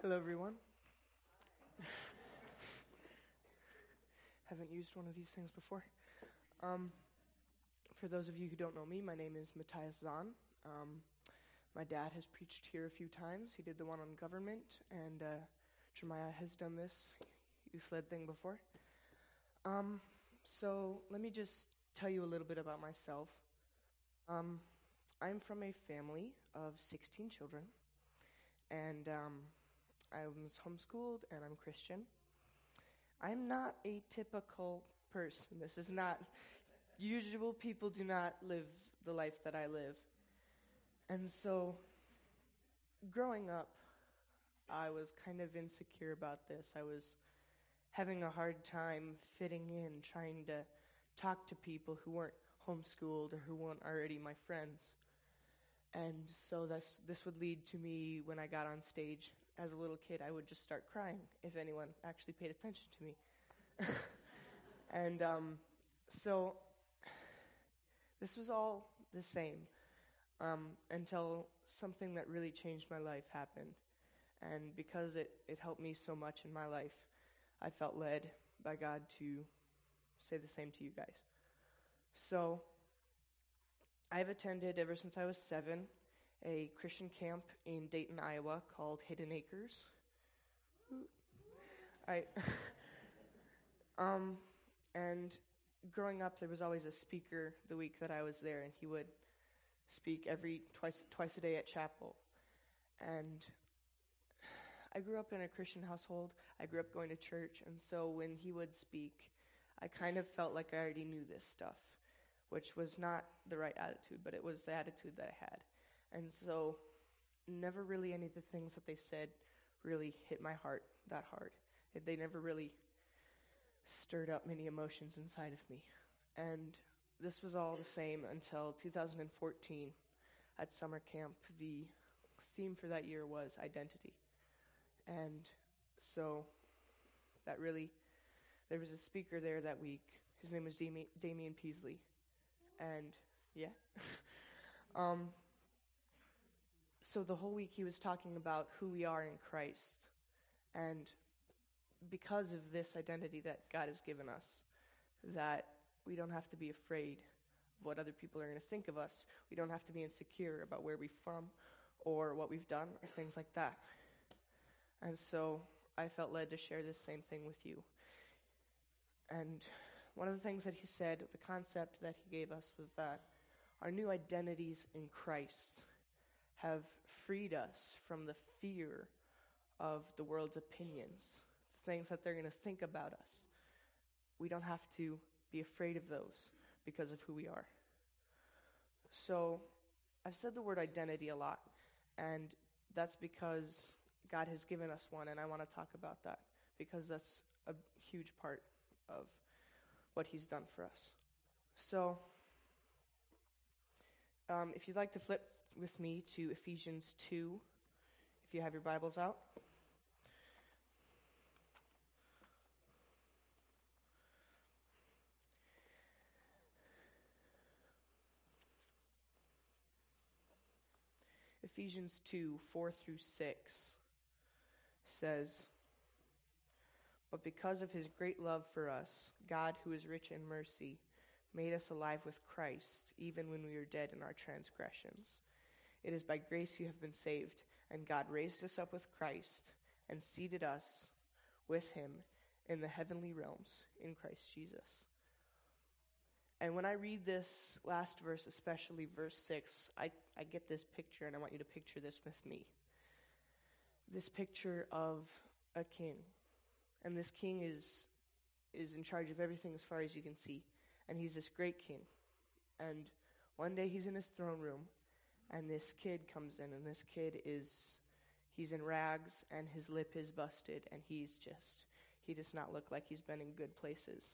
Hello, everyone. Haven't used one of these things before. Um, for those of you who don't know me, my name is Matthias Zahn. Um, my dad has preached here a few times. He did the one on government, and uh, Jeremiah has done this youth led thing before. Um, so let me just tell you a little bit about myself. Um, I'm from a family of 16 children, and um, I was homeschooled and I'm Christian. I'm not a typical person. This is not usual people do not live the life that I live. And so growing up, I was kind of insecure about this. I was having a hard time fitting in, trying to talk to people who weren't homeschooled or who weren't already my friends. And so this this would lead to me when I got on stage as a little kid, I would just start crying if anyone actually paid attention to me. and um, so this was all the same um, until something that really changed my life happened. And because it, it helped me so much in my life, I felt led by God to say the same to you guys. So I've attended ever since I was seven a Christian camp in Dayton, Iowa called Hidden Acres. I um and growing up there was always a speaker the week that I was there and he would speak every twice twice a day at chapel. And I grew up in a Christian household. I grew up going to church and so when he would speak, I kind of felt like I already knew this stuff, which was not the right attitude, but it was the attitude that I had. And so, never really any of the things that they said really hit my heart that hard. They never really stirred up many emotions inside of me. And this was all the same until 2014 at summer camp. The theme for that year was identity. And so that really, there was a speaker there that week. His name was Damien Peasley. And yeah. um, so the whole week he was talking about who we are in Christ. And because of this identity that God has given us, that we don't have to be afraid of what other people are going to think of us. We don't have to be insecure about where we're from or what we've done or things like that. And so I felt led to share this same thing with you. And one of the things that he said, the concept that he gave us was that our new identities in Christ have freed us from the fear of the world's opinions, things that they're going to think about us. We don't have to be afraid of those because of who we are. So, I've said the word identity a lot, and that's because God has given us one, and I want to talk about that because that's a huge part of what He's done for us. So, um, if you'd like to flip with me to Ephesians 2, if you have your Bibles out. Ephesians 2 4 through 6 says, But because of his great love for us, God, who is rich in mercy, made us alive with Christ, even when we were dead in our transgressions. It is by grace you have been saved, and God raised us up with Christ and seated us with him in the heavenly realms in Christ Jesus. And when I read this last verse, especially verse 6, I, I get this picture, and I want you to picture this with me. This picture of a king. And this king is, is in charge of everything as far as you can see. And he's this great king. And one day he's in his throne room, and this kid comes in, and this kid is, he's in rags, and his lip is busted, and he's just, he does not look like he's been in good places.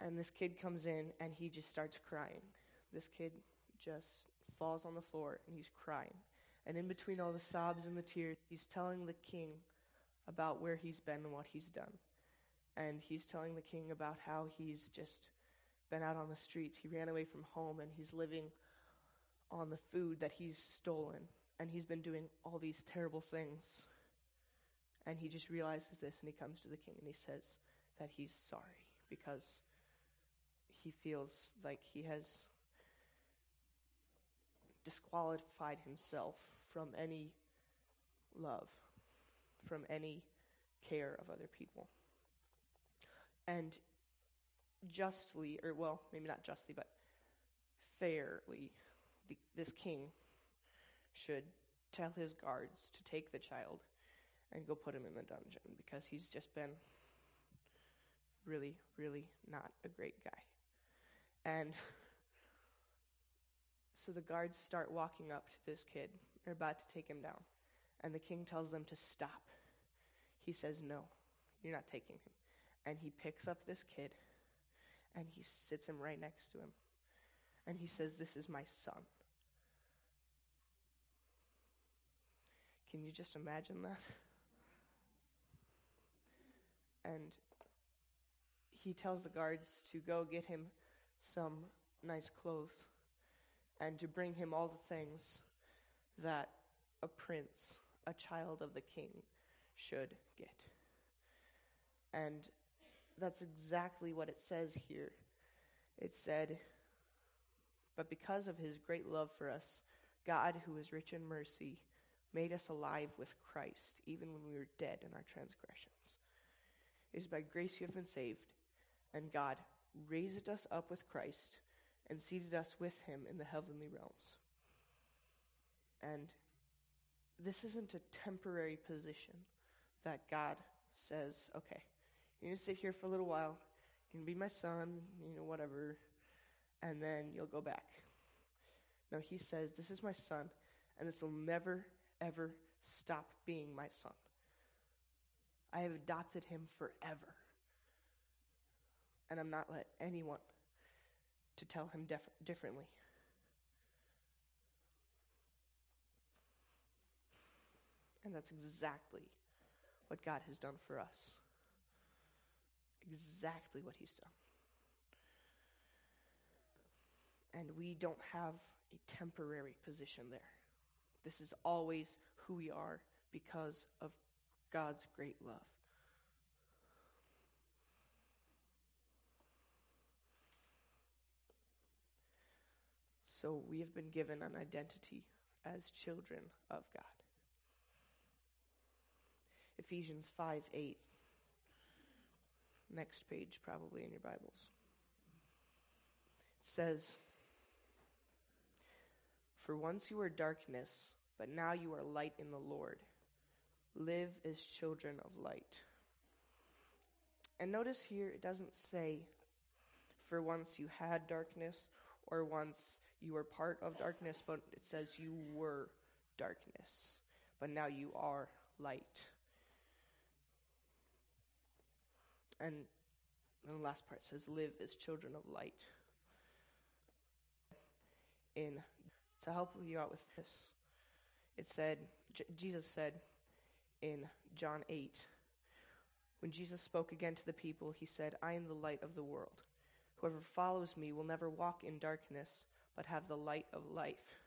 And this kid comes in, and he just starts crying. This kid just falls on the floor, and he's crying. And in between all the sobs and the tears, he's telling the king about where he's been and what he's done. And he's telling the king about how he's just been out on the streets. He ran away from home, and he's living on the food that he's stolen. And he's been doing all these terrible things And he just realizes this and he comes to the king and he says that he's sorry because he feels like he has disqualified himself from any love, from any care of other people. And justly, or well, maybe not justly, but fairly, the, this king should tell his guards to take the child and go put him in the dungeon because he's just been really, really not a great guy. And so the guards start walking up to this kid. They're about to take him down. And the king tells them to stop. He says, No, you're not taking him. And he picks up this kid and he sits him right next to him. And he says, This is my son. Can you just imagine that? And he tells the guards to go get him some nice clothes and to bring him all the things that a prince, a child of the king, should get. And that's exactly what it says here. It said, But because of his great love for us, God, who is rich in mercy, made us alive with Christ, even when we were dead in our transgressions. It is by grace you have been saved, and God raised us up with Christ and seated us with him in the heavenly realms. And this isn't a temporary position that God says, okay, you're going to sit here for a little while, you're going to be my son, you know, whatever, and then you'll go back. No, he says, this is my son, and this will never, ever stop being my son. I have adopted him forever. And I'm not let anyone to tell him def- differently. And that's exactly what God has done for us. Exactly what He's done. And we don't have a temporary position there. This is always who we are because of God's great love. So we have been given an identity as children of God. Ephesians 5 8. Next page, probably in your Bibles. It says, For once you were darkness, but now you are light in the Lord. Live as children of light. And notice here, it doesn't say, For once you had darkness, or once you were part of darkness, but it says you were darkness, but now you are light. And the last part says, live as children of light. In to help you out with this, it said, J- Jesus said in John 8, when Jesus spoke again to the people, he said, I am the light of the world. Whoever follows me will never walk in darkness, but have the light of life.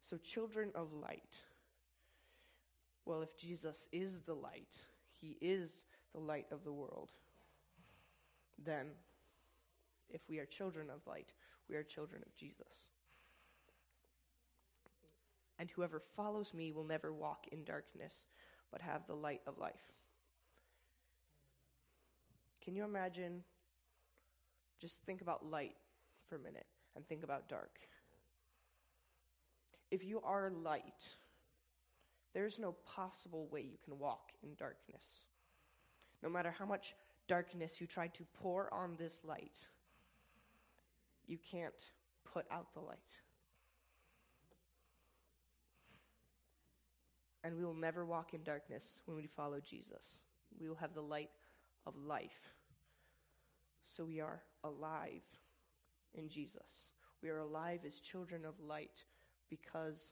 So, children of light. Well, if Jesus is the light, he is the light of the world, then if we are children of light, we are children of Jesus. And whoever follows me will never walk in darkness, but have the light of life. Can you imagine? Just think about light for a minute and think about dark. If you are light, there's no possible way you can walk in darkness. No matter how much darkness you try to pour on this light, you can't put out the light. And we will never walk in darkness when we follow Jesus. We will have the light of life. So we are alive in Jesus. We are alive as children of light because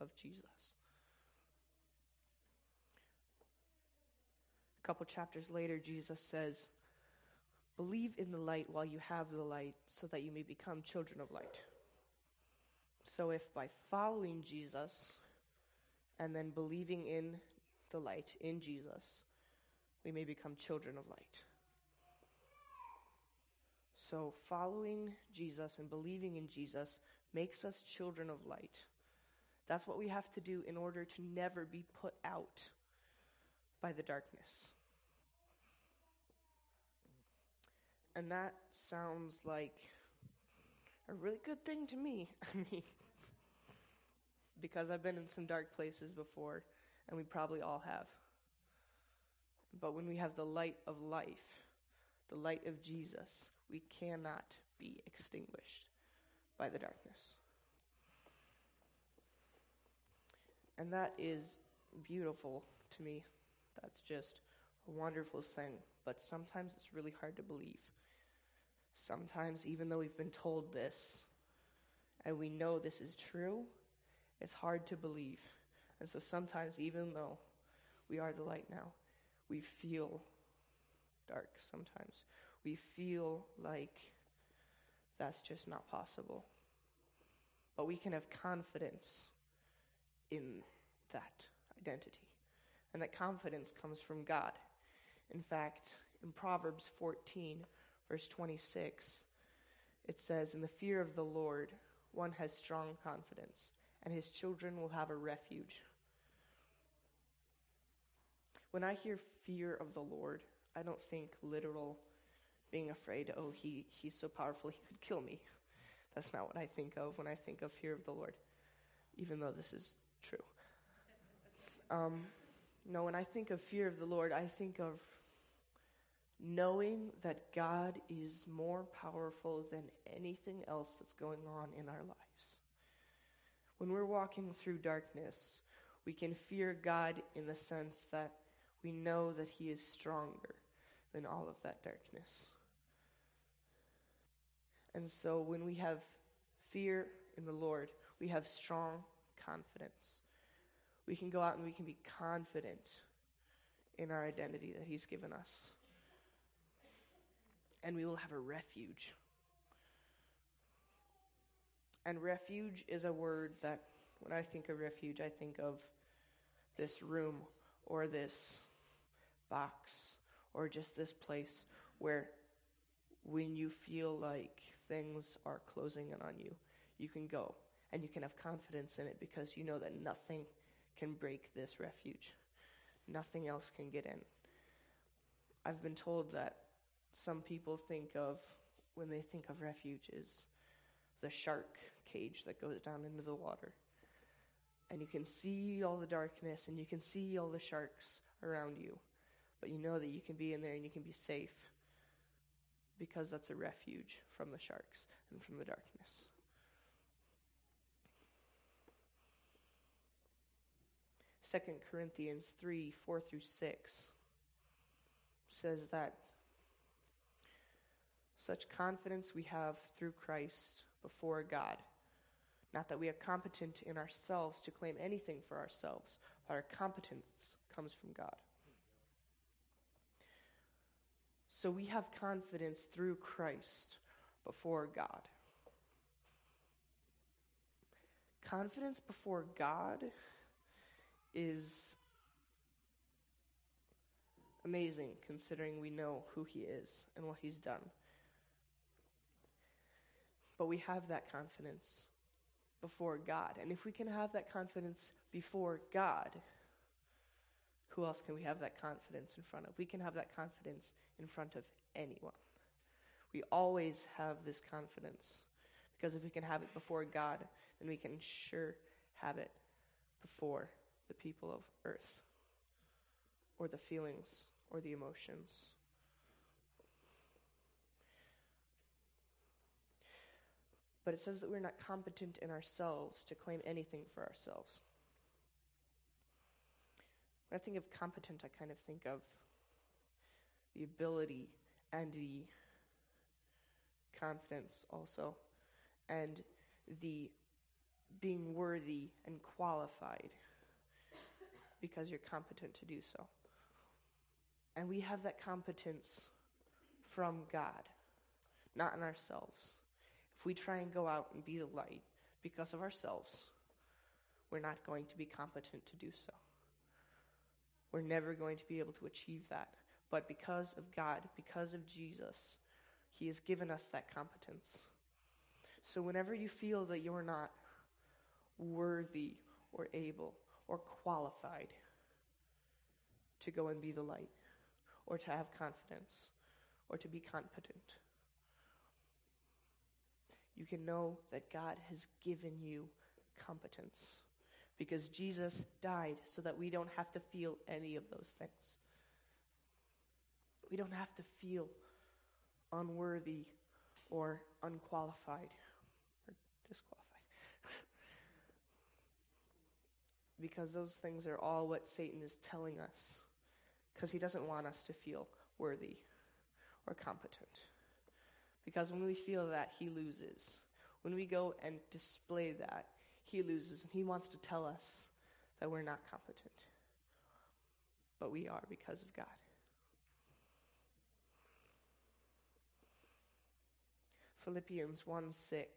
of Jesus. A couple chapters later, Jesus says, Believe in the light while you have the light, so that you may become children of light. So, if by following Jesus and then believing in the light, in Jesus, we may become children of light. So, following Jesus and believing in Jesus makes us children of light. That's what we have to do in order to never be put out by the darkness. And that sounds like a really good thing to me. I mean, because I've been in some dark places before, and we probably all have. But when we have the light of life, the light of Jesus, we cannot be extinguished by the darkness. And that is beautiful to me. That's just a wonderful thing. But sometimes it's really hard to believe. Sometimes, even though we've been told this and we know this is true, it's hard to believe. And so sometimes, even though we are the light now, we feel dark sometimes. We feel like that's just not possible. But we can have confidence in that identity. And that confidence comes from God. In fact, in Proverbs 14, verse 26, it says, In the fear of the Lord, one has strong confidence, and his children will have a refuge. When I hear fear of the Lord, I don't think literal being afraid, oh, he, he's so powerful, he could kill me. That's not what I think of when I think of fear of the Lord, even though this is true. Um, no, when I think of fear of the Lord, I think of knowing that God is more powerful than anything else that's going on in our lives. When we're walking through darkness, we can fear God in the sense that we know that He is stronger than all of that darkness. And so when we have fear in the Lord, we have strong confidence. We can go out and we can be confident in our identity that He's given us and we will have a refuge. And refuge is a word that, when I think of refuge, I think of this room or this box or just this place where when you feel like things are closing in on you, you can go and you can have confidence in it because you know that nothing can break this refuge. Nothing else can get in. I've been told that some people think of when they think of refuge is the shark cage that goes down into the water. And you can see all the darkness and you can see all the sharks around you. But you know that you can be in there and you can be safe because that's a refuge from the sharks and from the darkness. Second Corinthians 3 4 through 6 says that such confidence we have through Christ before God. Not that we are competent in ourselves to claim anything for ourselves, but our competence comes from God. So we have confidence through Christ before God. Confidence before God is amazing considering we know who He is and what He's done. But we have that confidence before God. And if we can have that confidence before God, who else can we have that confidence in front of? We can have that confidence in front of anyone. We always have this confidence because if we can have it before God, then we can sure have it before the people of earth or the feelings or the emotions. But it says that we're not competent in ourselves to claim anything for ourselves. When I think of competent, I kind of think of the ability and the confidence also, and the being worthy and qualified because you're competent to do so. And we have that competence from God, not in ourselves. If we try and go out and be the light because of ourselves, we're not going to be competent to do so. We're never going to be able to achieve that. But because of God, because of Jesus, He has given us that competence. So whenever you feel that you're not worthy or able or qualified to go and be the light or to have confidence or to be competent, you can know that God has given you competence because Jesus died so that we don't have to feel any of those things. We don't have to feel unworthy or unqualified or disqualified. because those things are all what Satan is telling us. Because he doesn't want us to feel worthy or competent. Because when we feel that, he loses. When we go and display that, he loses. And he wants to tell us that we're not competent. But we are because of God. Philippians 1 6.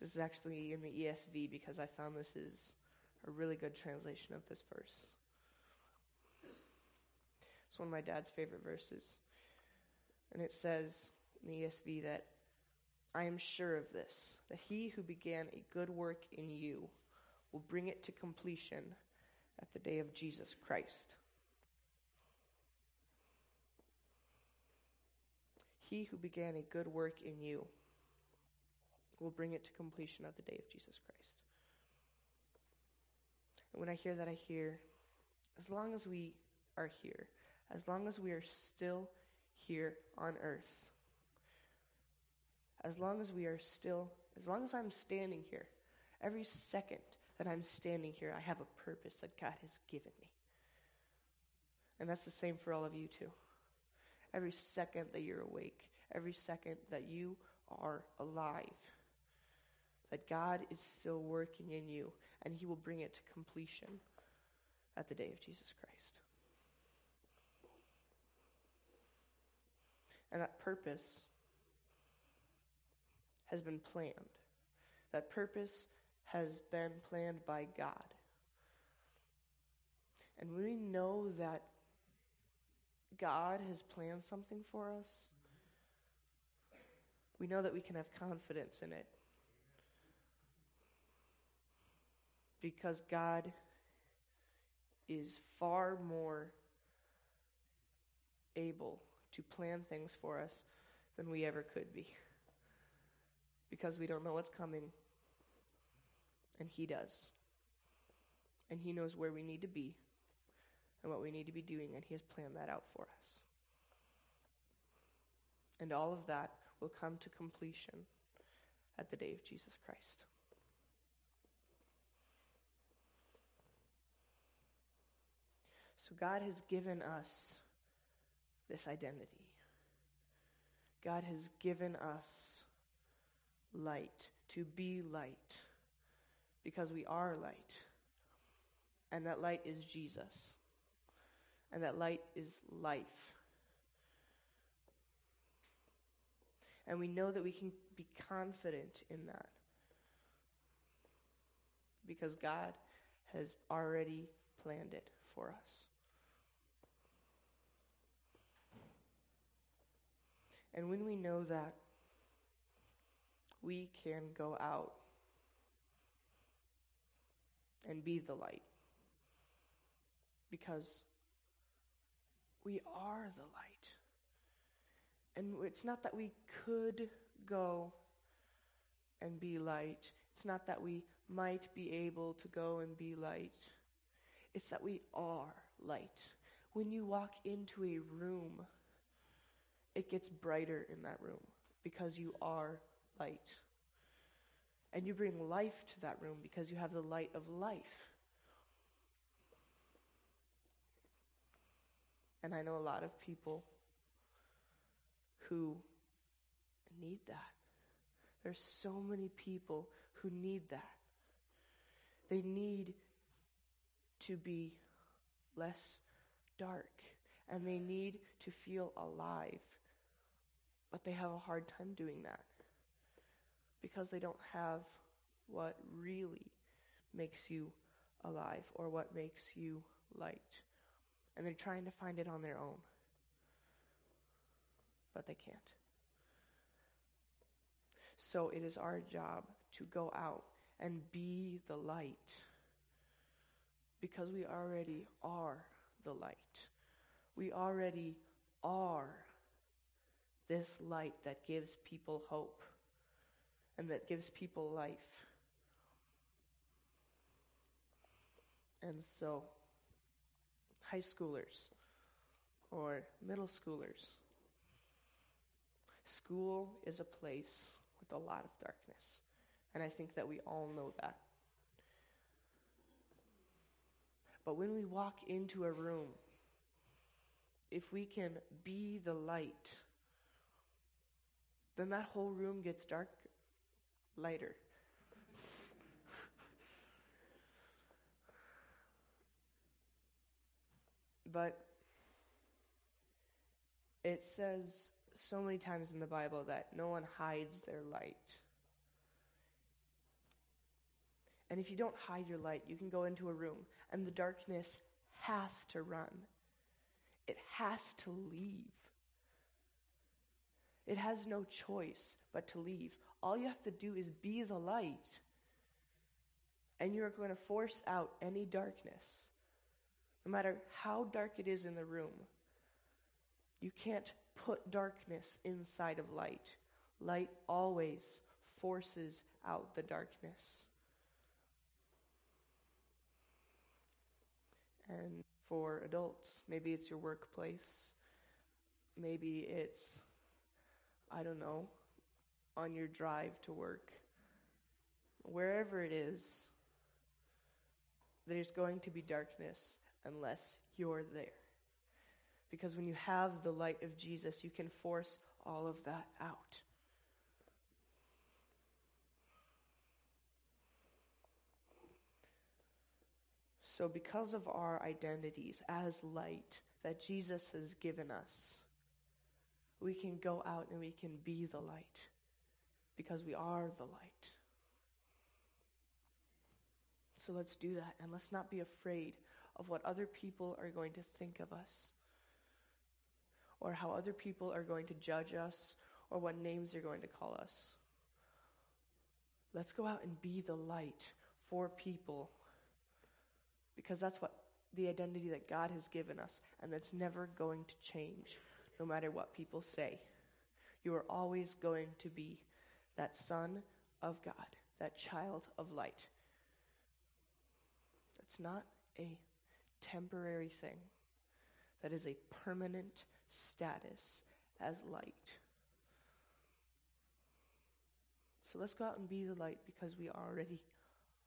This is actually in the ESV because I found this is a really good translation of this verse. It's one of my dad's favorite verses. And it says in the ESV that I am sure of this, that he who began a good work in you will bring it to completion at the day of Jesus Christ. He who began a good work in you will bring it to completion at the day of Jesus Christ. And when I hear that, I hear, as long as we are here, as long as we are still here on earth, as long as we are still, as long as I'm standing here, every second that I'm standing here, I have a purpose that God has given me. And that's the same for all of you, too. Every second that you're awake, every second that you are alive, that God is still working in you, and He will bring it to completion at the day of Jesus Christ. And that purpose has been planned. That purpose has been planned by God. And we know that God has planned something for us, we know that we can have confidence in it. Because God is far more able to plan things for us than we ever could be because we don't know what's coming. And He does. And He knows where we need to be and what we need to be doing, and He has planned that out for us. And all of that will come to completion at the day of Jesus Christ. So God has given us this identity. God has given us light, to be light, because we are light. And that light is Jesus. And that light is life. And we know that we can be confident in that because God has already planned it for us. And when we know that, we can go out and be the light. Because we are the light. And it's not that we could go and be light. It's not that we might be able to go and be light. It's that we are light. When you walk into a room, it gets brighter in that room because you are light. And you bring life to that room because you have the light of life. And I know a lot of people who need that. There's so many people who need that. They need to be less dark and they need to feel alive. But they have a hard time doing that because they don't have what really makes you alive or what makes you light. And they're trying to find it on their own. But they can't. So it is our job to go out and be the light because we already are the light. We already are this light that gives people hope and that gives people life. And so, high schoolers or middle schoolers, school is a place with a lot of darkness. And I think that we all know that. But when we walk into a room, if we can be the light, then that whole room gets dark, lighter. but it says so many times in the Bible that no one hides their light. And if you don't hide your light, you can go into a room and the darkness has to run. It has to leave. It has no choice but to leave. All you have to do is be the light. And you're going to force out any darkness. No matter how dark it is in the room, you can't put darkness inside of light. Light always forces out the darkness. And for adults, maybe it's your workplace, maybe it's, I don't know, on your drive to work. Wherever it is, there's going to be darkness unless you're there. Because when you have the light of Jesus, you can force all of that out. So, because of our identities as light that Jesus has given us, we can go out and we can be the light because we are the light. So, let's do that and let's not be afraid of what other people are going to think of us or how other people are going to judge us or what names they're going to call us. Let's go out and be the light for people because that's what the identity that God has given us, and that's never going to change no matter what people say. You are always going to be that son of God, that child of light. That's not a temporary thing, that is a permanent status as light. So let's go out and be the light because we already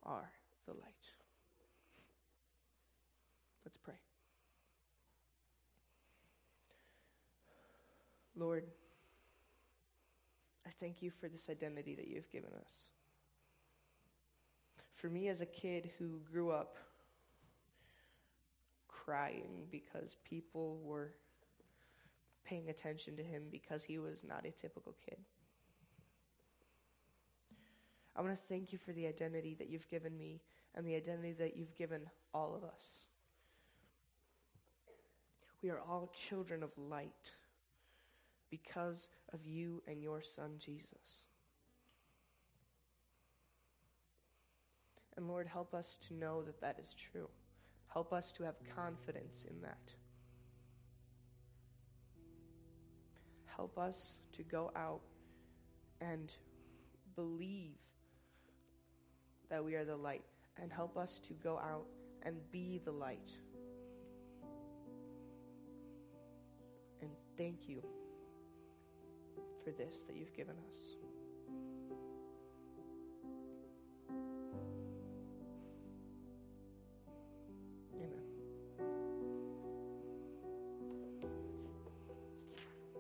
are the light. Let's pray. Lord, I thank you for this identity that you've given us. For me, as a kid who grew up crying because people were paying attention to him because he was not a typical kid. I want to thank you for the identity that you've given me and the identity that you've given all of us. We are all children of light because of you and your Son, Jesus. And Lord, help us to know that that is true. Help us to have confidence in that. Help us to go out and believe that we are the light. And help us to go out and be the light. And thank you for this that you've given us.